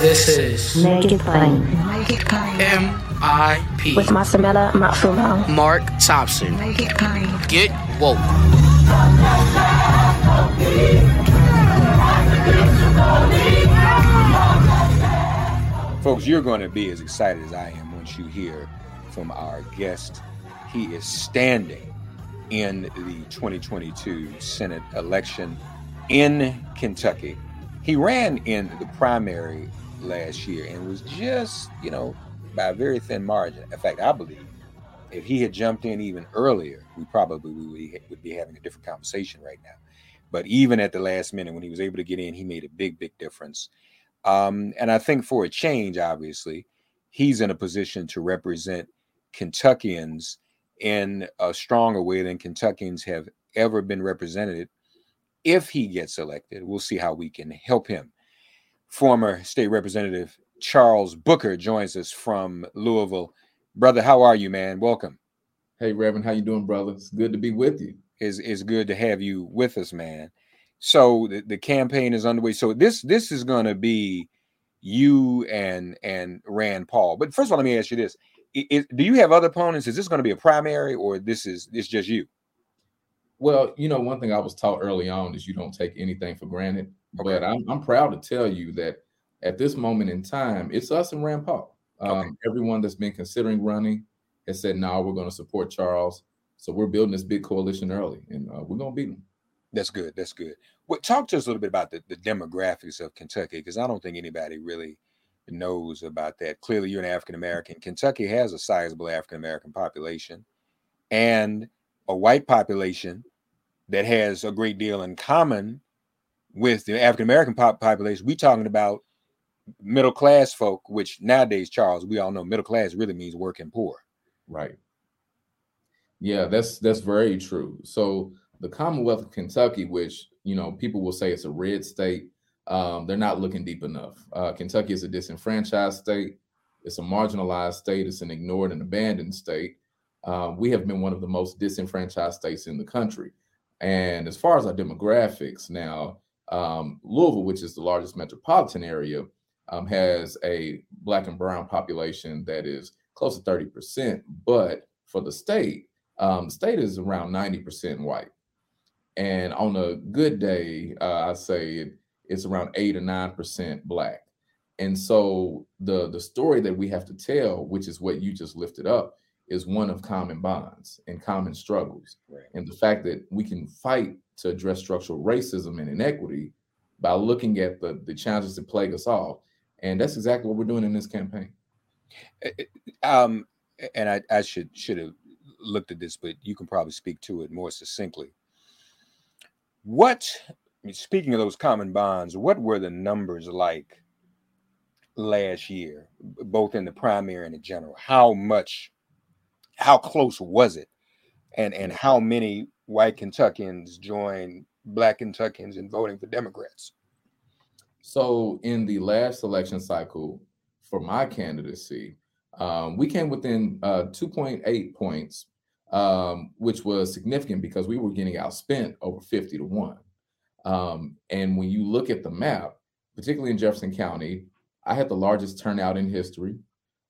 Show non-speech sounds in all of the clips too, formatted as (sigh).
This is Make it plain. Make it plain. M.I.P. With Masamela Matfumo. Mark Thompson. Make it plain. Get woke. Folks, you're going to be as excited as I am once you hear from our guest. He is standing in the 2022 Senate election in Kentucky. He ran in the primary last year and was just, you know, by a very thin margin. In fact, I believe if he had jumped in even earlier, we probably would be having a different conversation right now. But even at the last minute, when he was able to get in, he made a big, big difference. Um, and I think for a change, obviously, he's in a position to represent Kentuckians in a stronger way than Kentuckians have ever been represented. If he gets elected, we'll see how we can help him. Former state representative Charles Booker joins us from Louisville. Brother, how are you, man? Welcome. Hey, Reverend, how you doing, brother? It's good to be with you. It's, it's good to have you with us, man. So the, the campaign is underway. So this this is going to be you and and Rand Paul. But first of all, let me ask you this: is, Do you have other opponents? Is this going to be a primary, or this is this just you? Well, you know, one thing I was taught early on is you don't take anything for granted. Okay. But I'm I'm proud to tell you that at this moment in time, it's us and Rand Paul. Um, okay. Everyone that's been considering running has said, "No, we're going to support Charles." So we're building this big coalition early, and uh, we're going to beat them. That's good. That's good. Well, talk to us a little bit about the, the demographics of Kentucky, because I don't think anybody really knows about that. Clearly, you're an African American. Kentucky has a sizable African American population and a white population that has a great deal in common with the African American pop- population. We're talking about middle class folk, which nowadays, Charles, we all know middle class really means working poor. Right. Yeah, that's that's very true. So the Commonwealth of Kentucky, which you know people will say it's a red state, um, they're not looking deep enough. Uh, Kentucky is a disenfranchised state. It's a marginalized state. It's an ignored and abandoned state. Uh, we have been one of the most disenfranchised states in the country. And as far as our demographics now, um, Louisville, which is the largest metropolitan area, um, has a black and brown population that is close to 30%. But for the state, um, the state is around 90% white. And on a good day, uh, I say it's around eight or nine percent black. And so the the story that we have to tell, which is what you just lifted up, is one of common bonds and common struggles. Right. And the fact that we can fight to address structural racism and inequity by looking at the, the challenges that plague us all. And that's exactly what we're doing in this campaign. Eh, eh, um, and I, I should should have looked at this, but you can probably speak to it more succinctly. What, speaking of those common bonds, what were the numbers like last year, both in the primary and the general? How much how close was it, and and how many white Kentuckians join black Kentuckians in voting for Democrats? So in the last election cycle for my candidacy, um, we came within uh, 2.8 points, um, which was significant because we were getting outspent over 50 to 1. Um, and when you look at the map, particularly in Jefferson County, I had the largest turnout in history.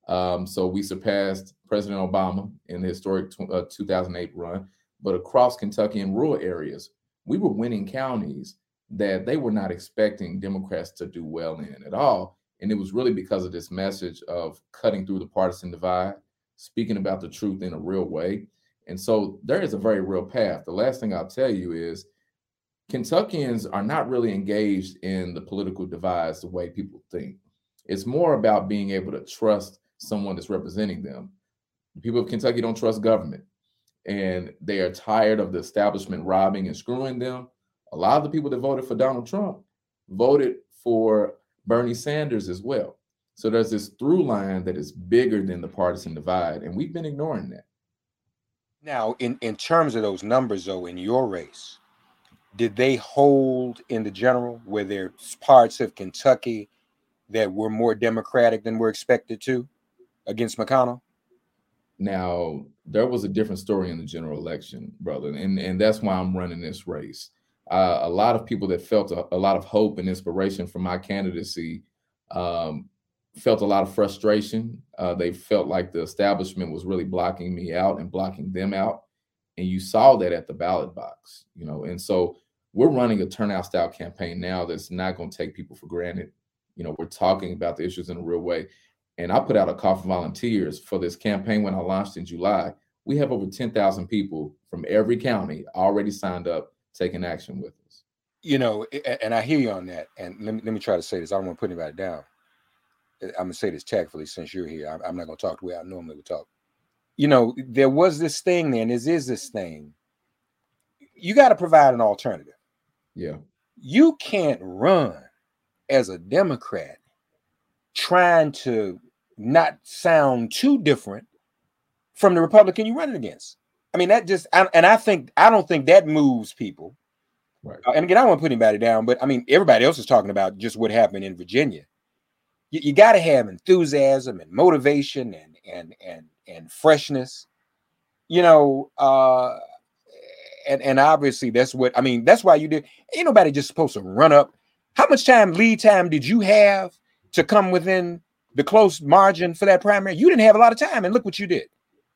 Um, so we surpassed President Obama in the historic uh, 2008 run. But across Kentucky and rural areas, we were winning counties that they were not expecting Democrats to do well in at all. And it was really because of this message of cutting through the partisan divide, speaking about the truth in a real way. And so there is a very real path. The last thing I'll tell you is Kentuckians are not really engaged in the political divides the way people think. It's more about being able to trust someone that's representing them. People of Kentucky don't trust government and they are tired of the establishment robbing and screwing them. A lot of the people that voted for Donald Trump voted for Bernie Sanders as well. So there's this through line that is bigger than the partisan divide, and we've been ignoring that. Now, in, in terms of those numbers, though, in your race, did they hold in the general? Were there parts of Kentucky that were more Democratic than were expected to against McConnell? Now, there was a different story in the general election, brother, and and that's why I'm running this race. Uh, a lot of people that felt a, a, lot of hope and inspiration from my candidacy um, felt a lot of frustration. Uh, they felt like the establishment was really blocking me out and blocking them out, and you saw that at the ballot box, you know. And so we're running a turnout style campaign now that's not going to take people for granted. You know, we're talking about the issues in a real way. And I put out a call for volunteers for this campaign when I launched in July. We have over 10,000 people from every county already signed up, taking action with us. You know, and I hear you on that. And let me, let me try to say this. I don't want to put anybody down. I'm going to say this tactfully since you're here. I'm not going to talk the way I normally would talk. You know, there was this thing then, there is this thing. You got to provide an alternative. Yeah. You can't run as a Democrat trying to not sound too different from the Republican you're running against. I mean, that just, I, and I think, I don't think that moves people. Right. Uh, and again, I don't want to put anybody down, but I mean, everybody else is talking about just what happened in Virginia. You, you got to have enthusiasm and motivation and, and, and, and freshness, you know, uh, and, and obviously that's what, I mean, that's why you did. Ain't nobody just supposed to run up. How much time lead time did you have to come within the close margin for that primary, you didn't have a lot of time, and look what you did.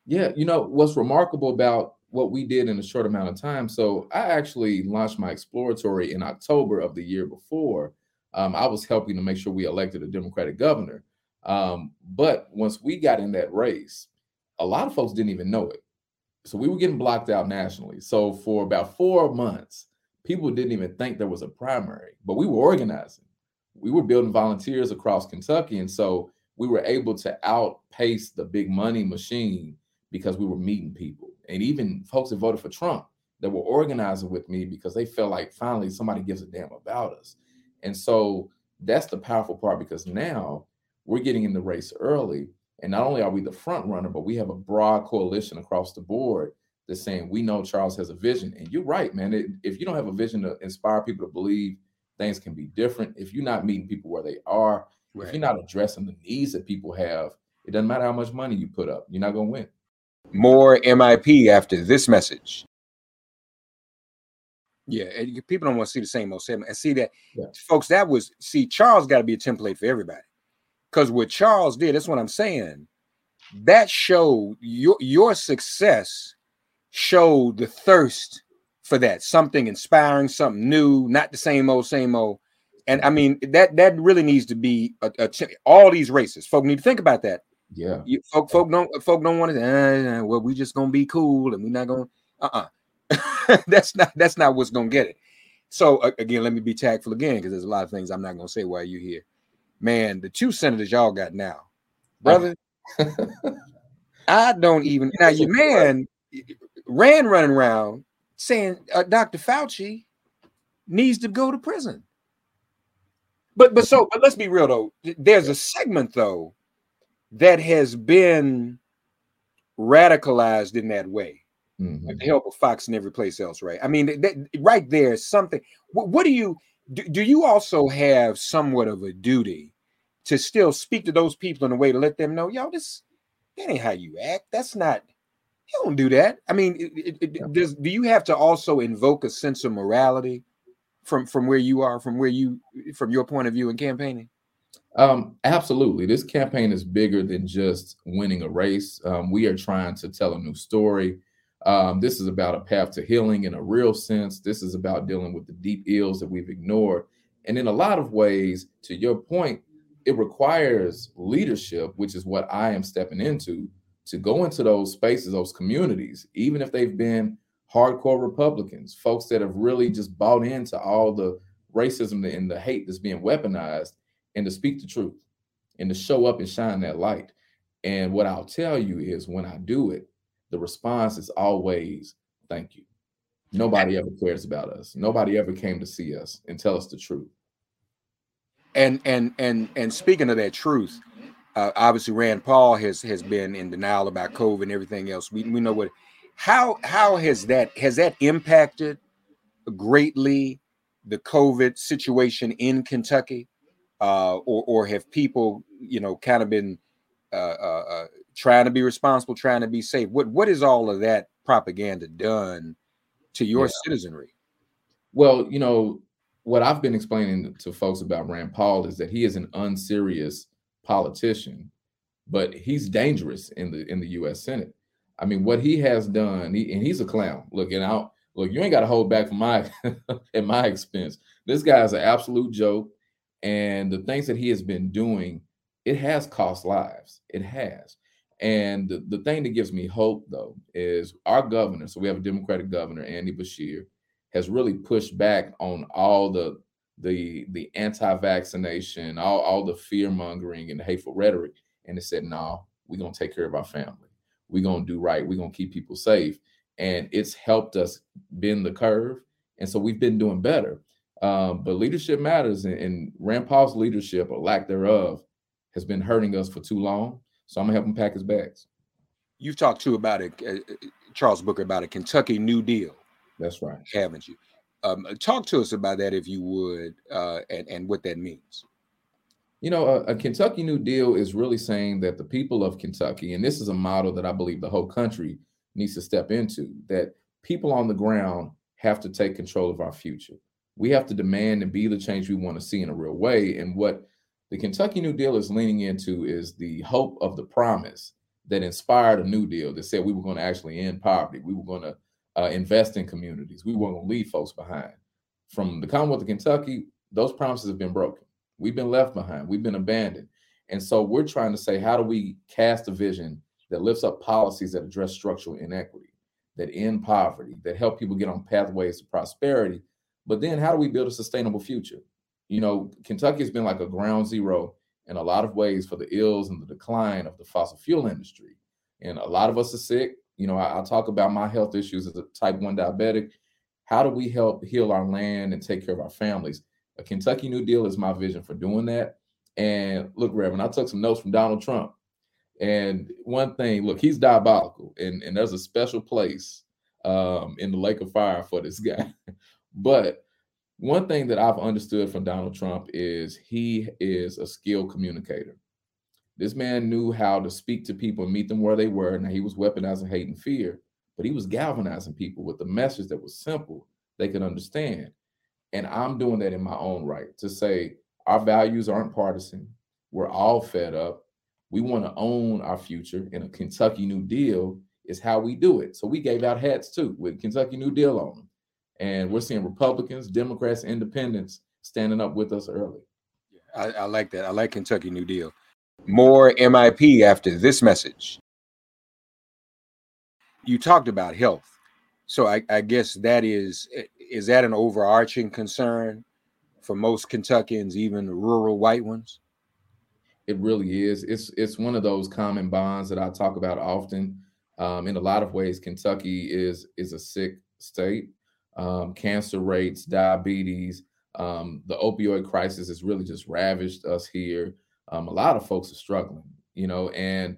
Yeah, you know what's remarkable about what we did in a short amount of time. So I actually launched my exploratory in October of the year before. Um, I was helping to make sure we elected a Democratic governor. Um, but once we got in that race, a lot of folks didn't even know it. So we were getting blocked out nationally. So for about four months, people didn't even think there was a primary, but we were organizing we were building volunteers across Kentucky. And so we were able to outpace the big money machine because we were meeting people. And even folks that voted for Trump that were organizing with me because they felt like finally somebody gives a damn about us. And so that's the powerful part because now we're getting in the race early. And not only are we the front runner, but we have a broad coalition across the board that's saying we know Charles has a vision. And you're right, man. It, if you don't have a vision to inspire people to believe things can be different. If you're not meeting people where they are, right. if you're not addressing the needs that people have, it doesn't matter how much money you put up, you're not going to win. More MIP after this message. Yeah, people don't want to see the same old segment and see that, yeah. folks. That was see Charles got to be a template for everybody because what Charles did. That's what I'm saying. That showed your your success showed the thirst for that something inspiring something new not the same old same old. And i mean that that really needs to be a, a all these races folk need to think about that. Yeah. You, folk folk don't folk don't want to uh, well we just gonna be cool and we're not gonna uh-uh. (laughs) That's not that's not what's gonna get it. So uh, again let me be tactful again because there's a lot of things i'm not gonna say while you're here. Man the two senators y'all got now brother i don't even (laughs) now your man Rand running around saying uh, Dr. Fauci needs to go to prison. But but so but let's be real though. There's a segment though that has been radicalized in that way Mhm. with the help of Fox and every place else, right? I mean, that, right there is something. What, what do you do? Do you also have somewhat of a duty to still speak to those people in a way to let them know, yo, this that ain't how you act. That's not. You don't do that. I mean, it, it, it- does do you have to also invoke a sense of morality from from where you are, from where you, from your point of view in campaigning? Um, absolutely. This campaign is bigger than just winning a race. Um, we are trying to tell a new story. Um, this is about a path to healing in a real sense. This is about dealing with the deep ills that we've ignored. And in a lot of ways, to your point, it requires leadership, which is what I am stepping into, to go into those spaces, those communities, even if they've been hardcore Republicans, folks that have really just bought into all the racism and the hate that's being weaponized and to speak the truth and to show up and shine that light. And what I'll tell you is when I do it, the response is always thank you. Nobody ever cares about us. Nobody ever came to see us and tell us the truth. And and and and speaking of that truth, uh, obviously Rand Paul has has been in denial about COVID and everything else. We we know what how how has that has that impacted greatly the COVID situation in Kentucky, uh, or or have people you know kind of been uh, uh, uh, trying to be responsible, trying to be safe? What what is all of that propaganda done to your Yeah. citizenry? Well, you know, what I've been explaining to folks about Rand Paul is that he is an unserious politician, but he's dangerous in the in the U.S. Senate. I mean, what he has done, he, and he's a clown. Look, and out. Look, you ain't got to hold back from my (laughs) at my expense. This guy's an absolute joke, and the things that he has been doing, it has cost lives. It has. And the, the thing that gives me hope, though, is our governor. So we have a Democratic governor, Andy Beshear, has really pushed back on all the the the anti-vaccination, all, all the fear mongering and the hateful rhetoric, and it said, "No, we're gonna take care of our family. We're gonna do right. We're gonna keep people safe." And it's helped us bend the curve, and so we've been doing better. Um, but leadership matters, and, and Rand Paul's leadership or lack thereof has been hurting us for too long. So I'm gonna help him pack his bags. You've talked too about it, uh, uh, Charles Booker, about a Kentucky New Deal. That's right. haven't you? Um, talk to us about that if you would, uh, and and what that means. You know, a, a Kentucky New Deal is really saying that the people of Kentucky, and this is a model that I believe the whole country needs to step into, that people on the ground have to take control of our future. We have to demand and be the change we want to see in a real way. And what the Kentucky New Deal is leaning into is the hope of the promise that inspired a New Deal that said we were going to actually end poverty. We were going to uh, invest in communities. We weren't going to leave folks behind. From the Commonwealth of Kentucky, those promises have been broken. We've been left behind. We've been abandoned. And so we're trying to say, how do we cast a vision that lifts up policies that address structural inequity, that end poverty, that help people get on pathways to prosperity? But then how do we build a sustainable future? You know, Kentucky has been like a ground zero in a lot of ways for the ills and the decline of the fossil fuel industry. And a lot of us are sick. You know, I, I talk about my health issues as a type 1 diabetic. How do we help heal our land and take care of our families? A Kentucky New Deal is my vision for doing that. And look, Reverend, I took some notes from Donald Trump. And one thing, look, he's diabolical, and, and there's a special place um, in the lake of fire for this (laughs) guy. but one thing that I've understood from Donald Trump is he is a skilled communicator. This man knew how to speak to people and meet them where they were. Now he was weaponizing hate and fear, but he was galvanizing people with a message that was simple, they could understand. And I'm doing that in my own right to say our values aren't partisan. We're all fed up. We want to own our future, and a Kentucky New Deal is how we do it. So we gave out hats too with Kentucky New Deal on them. And we're seeing Republicans, Democrats, Independents standing up with us early. I, I like that. I like Kentucky New Deal. More MIP after this message. You talked about health, so I, I guess that is is that an overarching concern for most Kentuckians, even rural white ones. It really is. It's it's one of those common bonds that I talk about often. Um, in a lot of ways, Kentucky is is a sick state. Um, cancer rates, diabetes, um, the opioid crisis has really just ravaged us here. Um, a lot of folks are struggling, you know, and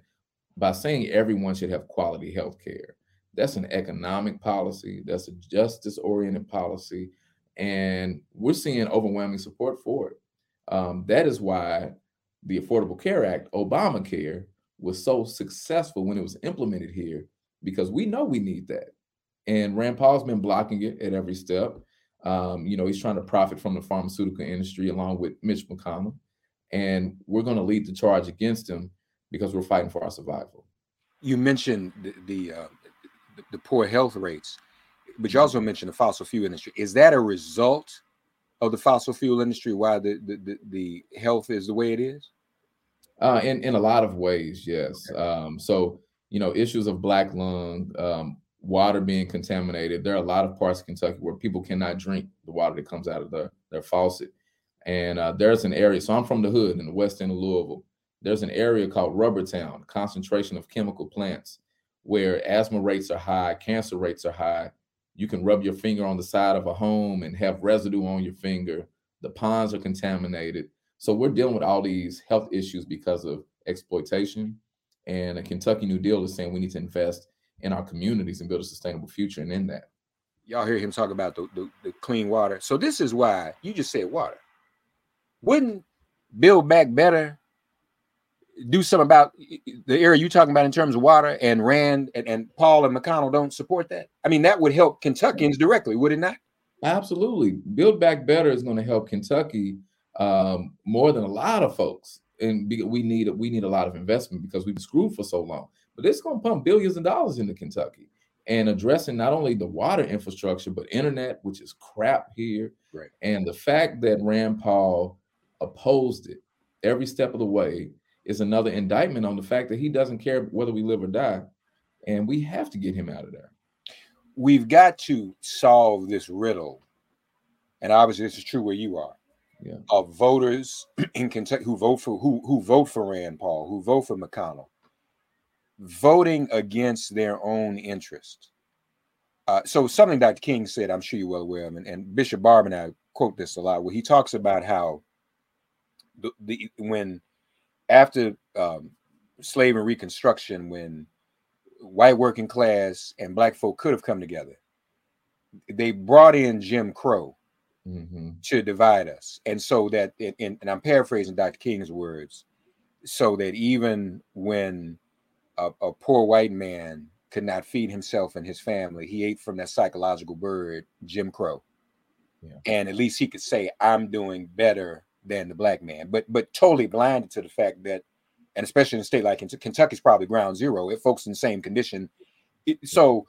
by saying everyone should have quality health care. That's an economic policy, that's a justice oriented policy, and we're seeing overwhelming support for it. Um, that is why the Affordable Care Act, Obamacare, was so successful when it was implemented here because we know we need that. And Rand Paul's been blocking it at every step. Um, you know, he's trying to profit from the pharmaceutical industry along with Mitch McConnell. And we're going to lead the charge against him because we're fighting for our survival. You mentioned the the, uh, the poor health rates, but you also mentioned the fossil fuel industry. Is that a result of the fossil fuel industry? Why the the, the, the health is the way it is? Uh, in in a lot of ways, yes. Um, so you know, issues of black lung, um, water being contaminated. There are a lot of parts of Kentucky where people cannot drink the water that comes out of their their faucet. And uh, there's an area. So I'm from the hood in the west end of Louisville. There's an area called Rubber Town, concentration of chemical plants, where asthma rates are high, cancer rates are high. You can rub your finger on the side of a home and have residue on your finger. The ponds are contaminated. So we're dealing with all these health issues because of exploitation. And a Kentucky New Deal is saying we need to invest in our communities and build a sustainable future. And in that, y'all hear him talk about the, the, the clean water. So this is why you just said water. Wouldn't Build Back Better do something about the area you're talking about in terms of water and Rand and, and Paul and McConnell don't support that? I mean, that would help Kentuckians directly, would it not? Absolutely. Build Back Better is going to help Kentucky um, more than a lot of folks. And we need we need a lot of investment because we've been screwed for so long. But it's going to pump billions of dollars into Kentucky and addressing not only the water infrastructure but internet, which is crap here. Right. And the fact that Rand Paul opposed it every step of the way is another indictment on the fact that he doesn't care whether we live or die, and we have to get him out of there. We've got to solve this riddle, and obviously this is true where you are yeah. of voters (clears throat) in Kentucky who vote for who who vote for Rand Paul, who vote for McConnell, voting against their own interest. Uh, so something Dr. King said, I'm sure you're well aware of, and, and Bishop Barber and I quote this a lot, where he talks about how the, the when after um, slave and Reconstruction, when white working class and black folk could have come together, they brought in Jim Crow mm-hmm. to divide us. And so that, and, and I'm paraphrasing Dr. King's words, so that even when a, a, poor white man could not feed himself and his family, he ate from that psychological bird, Jim Crow. Yeah. And at least he could say, I'm doing better than the black man, but but totally blinded to the fact that, and especially in a state like Kentucky Kentucky's probably ground zero, if folks in the same condition. so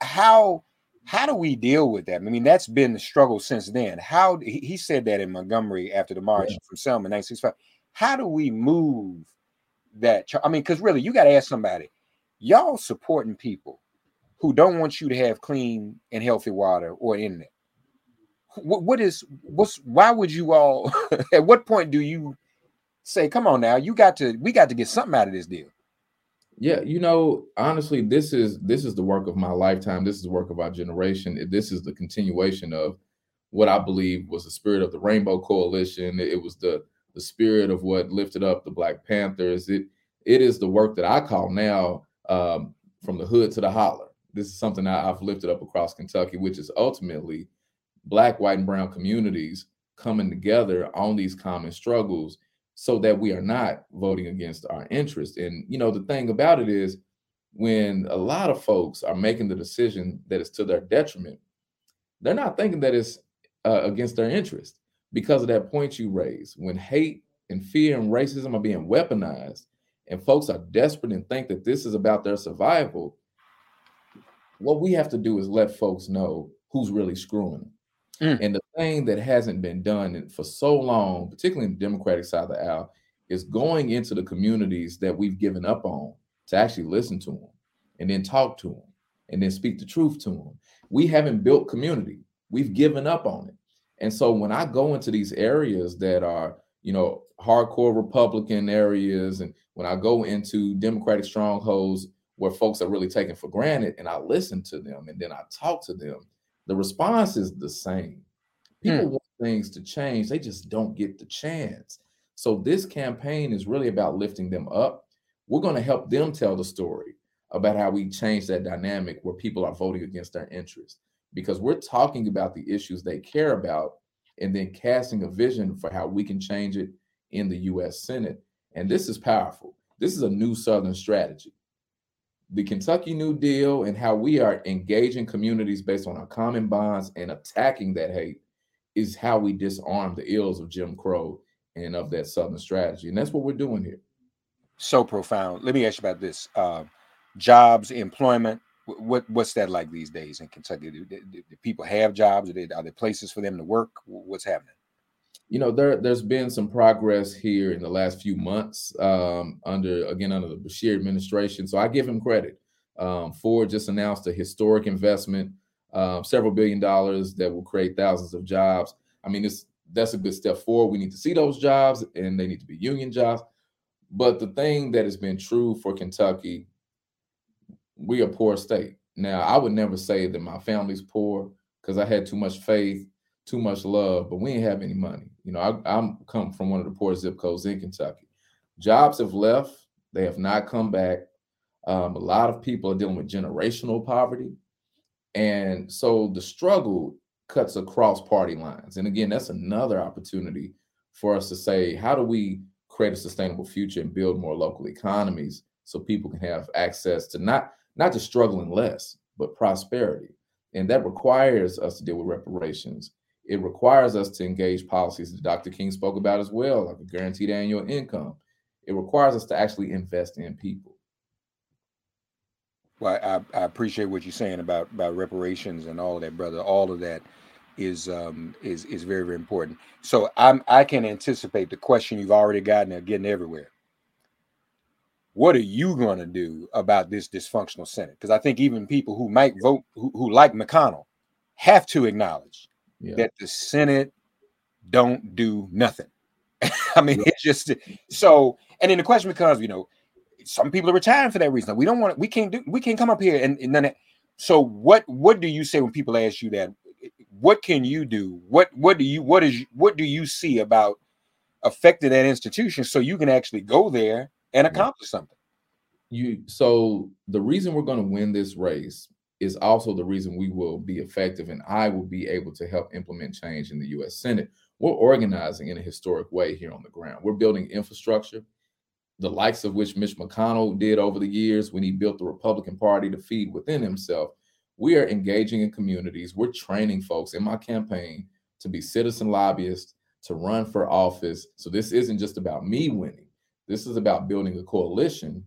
how how do we deal with that? I mean, that's been the struggle since then. How he said that in Montgomery after the march yeah. from Selma, 1965. How do we move that? I mean, because really, you got to ask somebody. Y'all supporting people who don't want you to have clean and healthy water or internet. What, what is what's why would you all? (laughs) at what point do you say, "Come on now, you got to we got to get something out of this deal"? Yeah, you know, honestly, this is this is the work of my lifetime. This is the work of our generation. This is the continuation of what I believe was the spirit of the Rainbow Coalition. It was the the spirit of what lifted up the Black Panthers. It it is the work that I call now um, from the hood to the holler. This is something I, I've lifted up across Kentucky, which is ultimately Black, white, and brown communities coming together on these common struggles so that we are not voting against our interest. And you know, the thing about it is when a lot of folks are making the decision that is to their detriment, they're not thinking that it's uh, against their interest because of that point you raise. When hate and fear and racism are being weaponized, and folks are desperate and think that this is about their survival, what we have to do is let folks know who's really screwing them. Mm. And the thing that hasn't been done for so long, particularly in the Democratic side of the aisle, is going into the communities that we've given up on to actually listen to them and then talk to them and then speak the truth to them. We haven't built community. We've given up on it. And so when I go into these areas that are, you know, hardcore Republican areas, and when I go into Democratic strongholds where folks are really taken for granted, and I listen to them and then I talk to them, the response is the same. People hmm. want things to change, they just don't get the chance. So this campaign is really about lifting them up. we're going to help them tell the story about how we change that dynamic where people are voting against their interests because we're talking about the issues they care about and then casting a vision for how we can change it in the US Senate. And this is powerful. This is a new Southern strategy. The Kentucky New Deal and how we are engaging communities based on our common bonds and attacking that hate is how we disarm the ills of Jim Crow and of that Southern strategy. And that's what we're doing here. So profound. Let me ask you about this: uh, jobs, employment. What what's that like these days in Kentucky? Do, do, do people have jobs? Are, they, are there places for them to work? What's happening? You know, there there's been some progress here in the last few months um, under again under the Beshear administration. So I give him credit. Um, Ford just announced a historic investment, uh, several billion dollars that will create thousands of jobs. I mean, it's that's a good step forward. We need to see those jobs, and they need to be union jobs. But the thing that has been true for Kentucky, we are poor state. Now, I would never say that my family's poor because I had too much faith, too much love, but we ain't have any money. You know, I, I'm come from one of the poor zip codes in Kentucky. Jobs have left; they have not come back. Um, a lot of people are dealing with generational poverty, and so the struggle cuts across party lines. And again, that's another opportunity for us to say, how do we create a sustainable future and build more local economies so people can have access to not not just struggling less, but prosperity. And that requires us to deal with reparations. It requires us to engage policies that Dr. King spoke about as well, like a guaranteed annual income. It requires us to actually invest in people. Well, I, I appreciate what you're saying about about reparations and all of that, brother. All of that is um, is is very very important. So I'm I can anticipate the question you've already gotten are getting everywhere. What are you going to do about this dysfunctional Senate? Because I think even people who might vote who, who like McConnell have to acknowledge yeah. that the Senate don't do nothing. (laughs) I mean, yeah. it's just so. And then the question becomes, you know, some people are retiring for that reason. We don't want. We can't do. We can't come up here and, and then. So what? What do you say when people ask you that? what can you do? What what do you what is what do you see about affecting that institution so you can actually go there and accomplish something? You so the reason we're going to win this race is also the reason we will be effective and I will be able to help implement change in the US Senate. We're organizing in a historic way here on the ground. We're building infrastructure, the likes of which Mitch McConnell did over the years when he built the Republican Party to feed within himself we are engaging in communities. We're training folks in my campaign to be citizen lobbyists, to run for office. So this isn't just about me winning. This is about building a coalition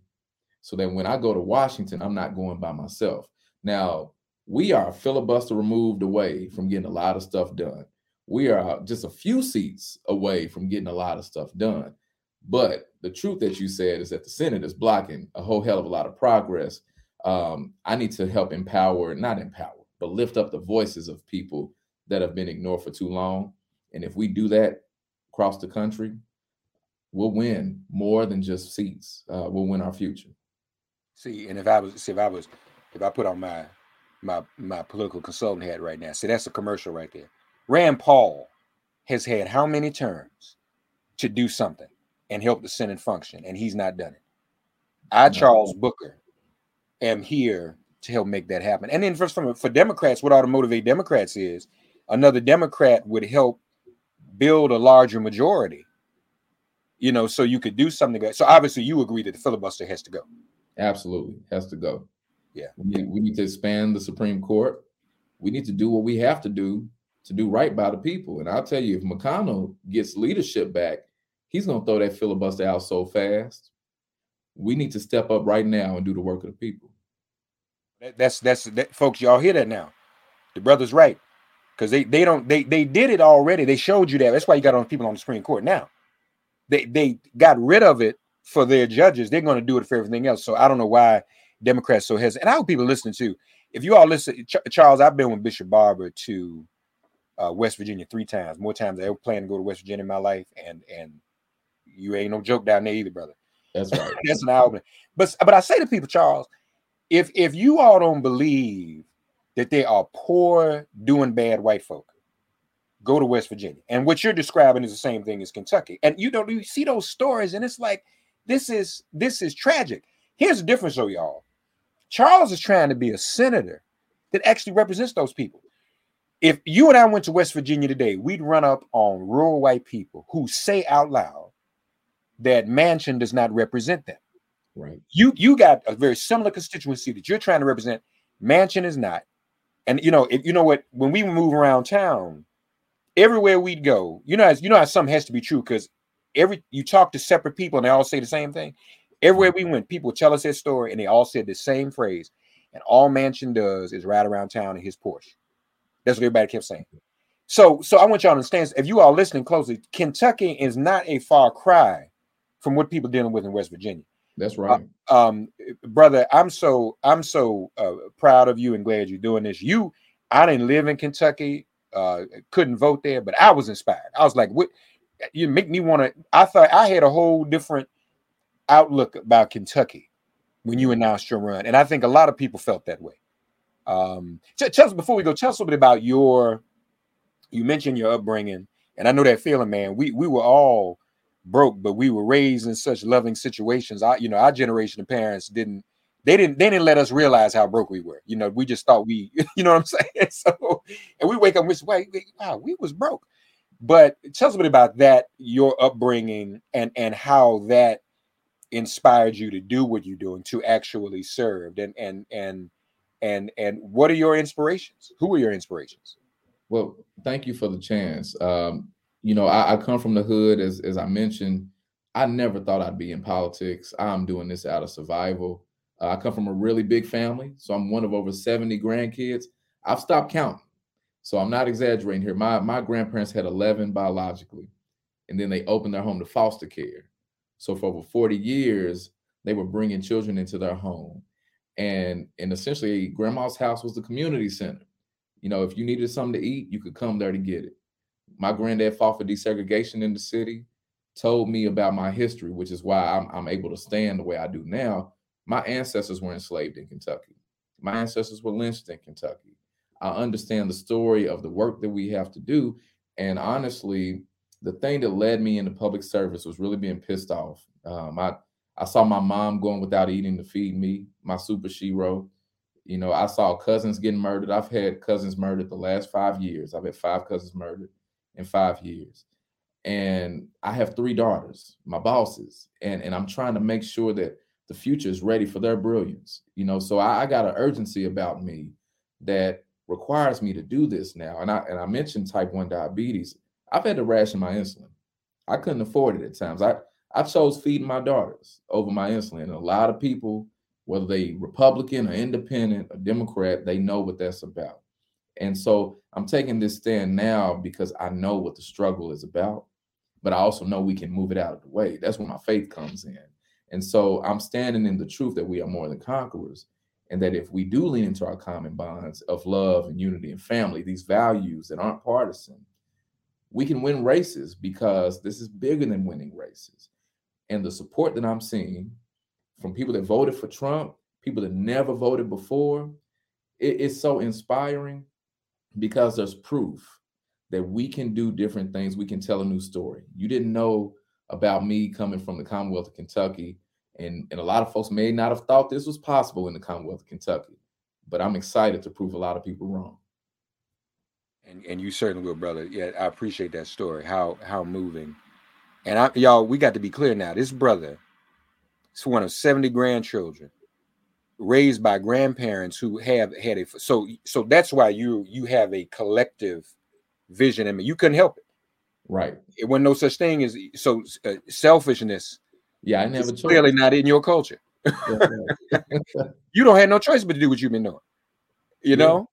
so that when I go to Washington, I'm not going by myself. Now, we are filibuster removed away from getting a lot of stuff done. We are just a few seats away from getting a lot of stuff done. But the truth that you said is that the Senate is blocking a whole hell of a lot of progress um, I need to help empower, not empower, but lift up the voices of people that have been ignored for too long. And if we do that across the country, we'll win more than just seats. Uh, we'll win our future. See, and if I was, see, if I was, if I put on my my my political consultant hat right now, see, that's a commercial right there. Rand Paul has had how many terms to do something and help the Senate function, and he's not done it. I, Charles Booker, am here to help make that happen. And then for, for, for Democrats, what ought to motivate Democrats is another Democrat would help build a larger majority. You know, so you could do something. So obviously, you agree that the filibuster has to go. Absolutely, has to go. Yeah, we need, we need to expand the Supreme Court. We need to do what we have to do to do right by the people. And I'll tell you, if McConnell gets leadership back, he's going to throw that filibuster out so fast we need to step up right now and do the work of the people. that's that's that, folks. Y'all hear that now? The brother's right because they they don't they they did it already. They showed you that. That's why you got on people on the Supreme Court now. They they got rid of it for their judges. They're going to do it for everything else. So I don't know why Democrats so hesitant. And I hope people listen to. If you all listen, Ch- Charles, I've been with Bishop Barber to uh, West Virginia three times, more times I ever plan to go to West Virginia in my life, and and you ain't no joke down there either, brother. That's right. (laughs) That's an album. But but I say to people, Charles, if if you all don't believe that they are poor, doing bad white folk, go to West Virginia. And what you're describing is the same thing as Kentucky. And you know, you see those stories, and it's like this is this is tragic. Here's the difference, though, y'all. Charles is trying to be a senator that actually represents those people. If you and I went to West Virginia today, we'd run up on rural white people who say out loud that Manchin does not represent them. Right. You you got a very similar constituency that you're trying to represent. Manchin is not. And you know, if you know what, when we move around town, everywhere we'd go, you know, as you know how some has to be true because every you talk to separate people and they all say the same thing. Everywhere we went, people tell us their story and they all said the same phrase. And all Manchin does is ride around town in his Porsche. That's what everybody kept saying. So, so I want y'all to understand. If you are listening closely, Kentucky is not a far cry from what people dealing with in West Virginia. That's right. Uh, um, brother, I'm so I'm so uh, proud of you and glad you're doing this. You, I didn't live in Kentucky, uh, couldn't vote there, but I was inspired. I was like, what? You make me want to. I thought I had a whole different outlook about Kentucky when you announced your run, and I think a lot of people felt that way. Um, us before we go. Tell us a little bit about your. You mentioned your upbringing, and I know that feeling, man. We we were all broke, but we were raised in such loving situations. I, you know, our generation of parents didn't they didn't they didn't let us realize how broke we were. You know, we just thought we, (laughs) you know what I'm saying? (laughs) So and we wake up and we say, wait, wow, we was broke. But tell us a bit about that, your upbringing and and how that inspired you to do what you're doing to actually serve and and and and and what are your inspirations? Who are your inspirations? Well, thank you for the chance. Um, you know, I, I, come from the hood, as as I mentioned. I never thought I'd be in politics. I'm doing this out of survival. Uh, I come from a really big family, so I'm one of over 70 grandkids. I've stopped counting, so I'm not exaggerating here. My my grandparents had 11 biologically, and then they opened their home to foster care. So for over 40 years, they were bringing children into their home, and and essentially, grandma's house was the community center. You know, if you needed something to eat, you could come there to get it my granddad fought for desegregation in the city, told me about my history, which is why I'm, I'm able to stand the way I do now. My ancestors were enslaved in Kentucky. My ancestors were lynched in Kentucky. I understand the story of the work that we have to do. And honestly, the thing that led me into public service was really being pissed off. Um, I, I saw my mom going without eating to feed me, my super shero. You know, I saw cousins getting murdered. I've had cousins murdered the last five years. I've had five cousins murdered in five years. And I have three daughters, my bosses, and, and I'm trying to make sure that the future is ready for their brilliance. You know, so I, I got an urgency about me that requires me to do this now. And I and I mentioned type 1 diabetes. I've had to ration my insulin. I couldn't afford it at times. I I chose feeding my daughters over my insulin. And a lot of people, whether they Republican or independent or Democrat, they know what that's about. And so I'm taking this stand now because I know what the struggle is about, but I also know we can move it out of the way. That's where my faith comes in. And so I'm standing in the truth that we are more than conquerors. And that if we do lean into our common bonds of love and unity and family, these values that aren't partisan, we can win races because this is bigger than winning races. And the support that I'm seeing from people that voted for Trump, people that never voted before, it, it's so inspiring because there's proof that we can do different things. We can tell a new story. You didn't know about me coming from the Commonwealth of Kentucky, and, and a lot of folks may not have thought this was possible in the Commonwealth of Kentucky. But I'm excited to prove a lot of people wrong. And and you certainly will, brother. Yeah, I appreciate that story. How how moving. And I, y'all, we got to be clear now. This brother is one of 70 grandchildren raised by grandparents who have had a so so that's why you you have a collective vision I mean you couldn't help it right it wasn't no such thing as so uh, selfishness yeah i never clearly not in your culture (laughs) you don't have no choice but to do what you've been doing you yeah. know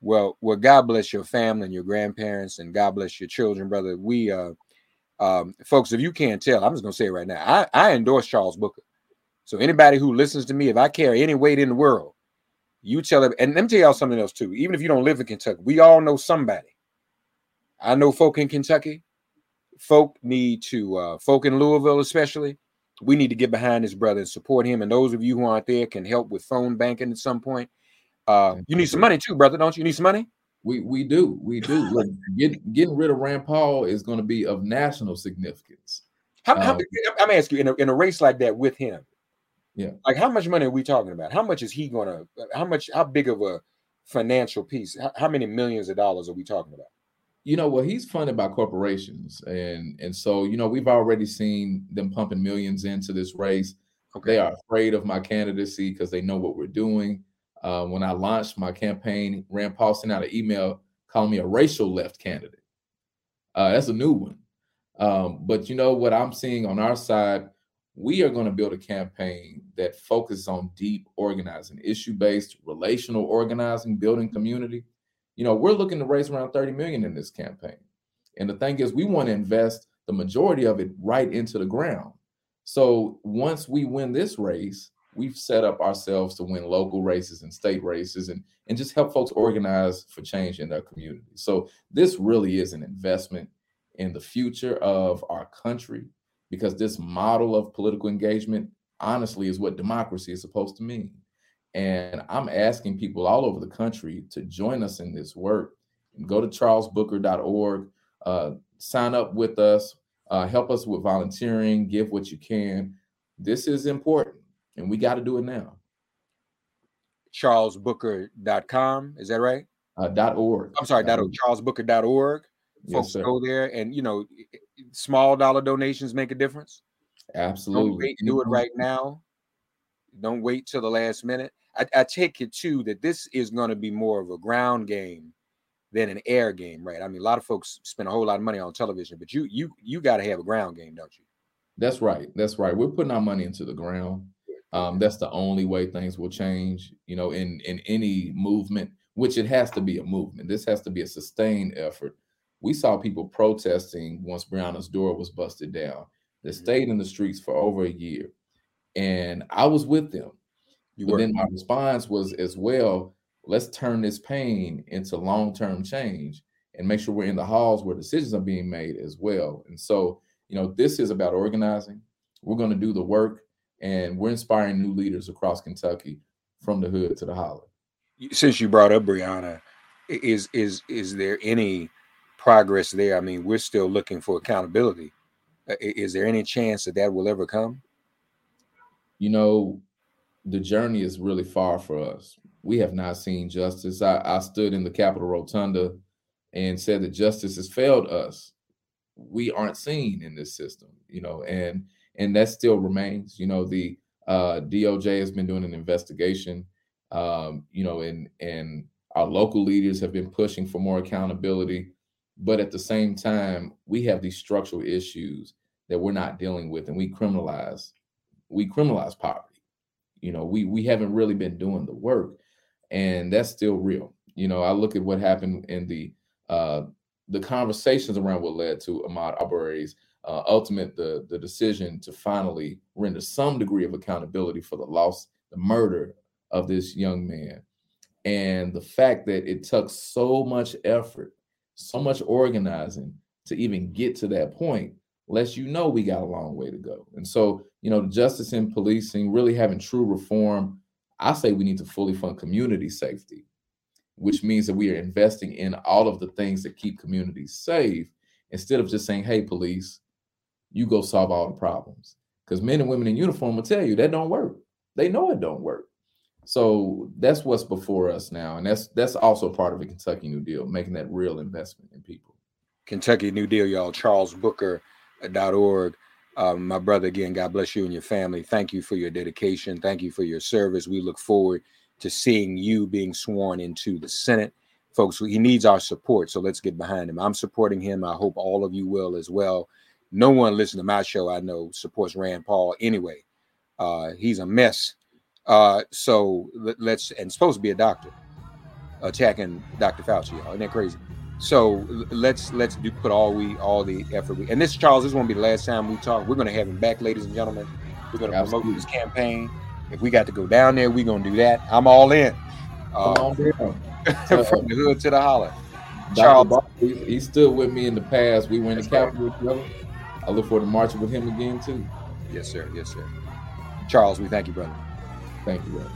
well well god bless your family and your grandparents and god bless your children brother we uh um folks if you can't tell i'm just gonna say it right now i i endorse charles booker so anybody who listens to me, if I carry any weight in the world, you tell them. And let me tell y'all something else too. Even if you don't live in Kentucky, we all know somebody. I know folk in Kentucky. Folk need to, uh, folk in Louisville especially. We need to get behind this brother and support him. And those of you who aren't there can help with phone banking at some point. Uh, you need some money too, brother, don't you? You need some money? We we do, we do. Look, get, getting rid of Rand Paul is going to be of national significance. How, how, Um, I'm asking you in a, in a race like that with him. Yeah. Like how much money are we talking about? How much is he gonna? How much? How big of a financial piece? How, how many millions of dollars are we talking about? you know well he's funded by corporations and and so you know we've already seen them pumping millions into this race they are afraid of my candidacy because they know what we're doing uh, when i launched my campaign rand paul sent out an email calling me a racial left candidate uh, that's a new one um, but you know what i'm seeing on our side we are going to build a campaign that focuses on deep organizing issue-based relational organizing building community you know, we're looking to raise around 30 million in this campaign. And the thing is, we want to invest the majority of it right into the ground. So once we win this race, we've set up ourselves to win local races and state races and, and just help folks organize for change in their community. So this really is an investment in the future of our country because this model of political engagement, honestly, is what democracy is supposed to mean. And I'm asking people all over the country to join us in this work. Go to charlesbooker.org, uh, sign up with us, uh, help us with volunteering, give what you can. This is important, and we got to do it now. CharlesBooker.com, is that right? Uh, dot .org. I'm sorry, dot .org. CharlesBooker.org. Yes, Folks sir. go there, and you know, small dollar donations make a difference. Absolutely. Don't wait, do it right now. Don't wait till the last minute. I, I take it too that this is going to be more of a ground game than an air game, right? I mean, a lot of folks spend a whole lot of money on television, but you you you got to have a ground game, don't you? That's right. That's right. We're putting our money into the ground. Um, that's the only way things will change. You know, in in any movement, which it has to be a movement. This has to be a sustained effort. We saw people protesting once Breonna's door was busted down. They stayed in the streets for over a year, and I was with them. You But were. then my response was as well. Let's turn this pain into long-term change and make sure we're in the halls where decisions are being made as well. And so, you know, this is about organizing. We're going to do the work, and we're inspiring new leaders across Kentucky from the hood to the holler. Since you brought up Breonna, is is is there any progress there? I mean, we're still looking for accountability. Uh, Is there any chance that that will ever come? You know, the journey is really far for us. We have not seen justice. I, I stood in the Capitol Rotunda and said that justice has failed us. We aren't seen in this system, you know, and and that still remains. You know, the uh, DOJ has been doing an investigation, um, you know, and and our local leaders have been pushing for more accountability. But at the same time, we have these structural issues that we're not dealing with, and we criminalize we criminalize poverty. You know, we we haven't really been doing the work, and that's still real. You know, I look at what happened in the uh, the conversations around what led to Ahmaud Arbery's uh, ultimate the the decision to finally render some degree of accountability for the loss, the murder of this young man, and the fact that it took so much effort, so much organizing to even get to that point lets you know we got a long way to go. And so, you know, justice in policing, really having true reform, I say we need to fully fund community safety, which means that we are investing in all of the things that keep communities safe instead of just saying, hey, police, you go solve all the problems. Because men and women in uniform will tell you that don't work. They know it don't work. So that's what's before us now. And that's that's also part of the Kentucky New Deal, making that real investment in people. Kentucky New Deal, y'all. CharlesBooker.org. Um, my brother, again, God bless you and your family. Thank you for your dedication. Thank you for your service. We look forward to seeing you being sworn into the Senate. Folks, he needs our support, so let's get behind him. I'm supporting him. I hope all of you will as well. No one listening to my show I know supports Rand Paul anyway. Uh, he's a mess. Uh, so let, let's, and supposed to be a doctor attacking Dr. Fauci, y'all. Isn't that crazy? So let's let's do put all we all the effort we and this Charles, this won't be the last time we talk. We're gonna have him back, ladies and gentlemen. We're gonna promote Absolutely. this campaign. If we got to go down there, we're gonna do that. I'm all in. Come (laughs) Uh, from the hood to the holler. Charles, Barr, he, he stood with me in the past. We went in the That's right. Capitol together. I look forward to marching with him again too. yes, sir, yes, sir. Charles, we thank you, brother. Thank you, brother.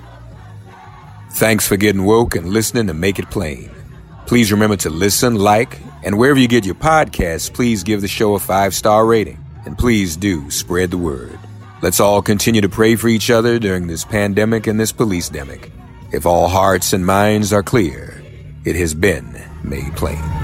Thanks for getting woke and listening to Make It Plain. Please remember to listen, like, and wherever you get your podcasts, please give the show a five star rating. And please do spread the word. Let's all continue to pray for each other during this pandemic and this police demic. If all hearts and minds are clear, it has been made plain.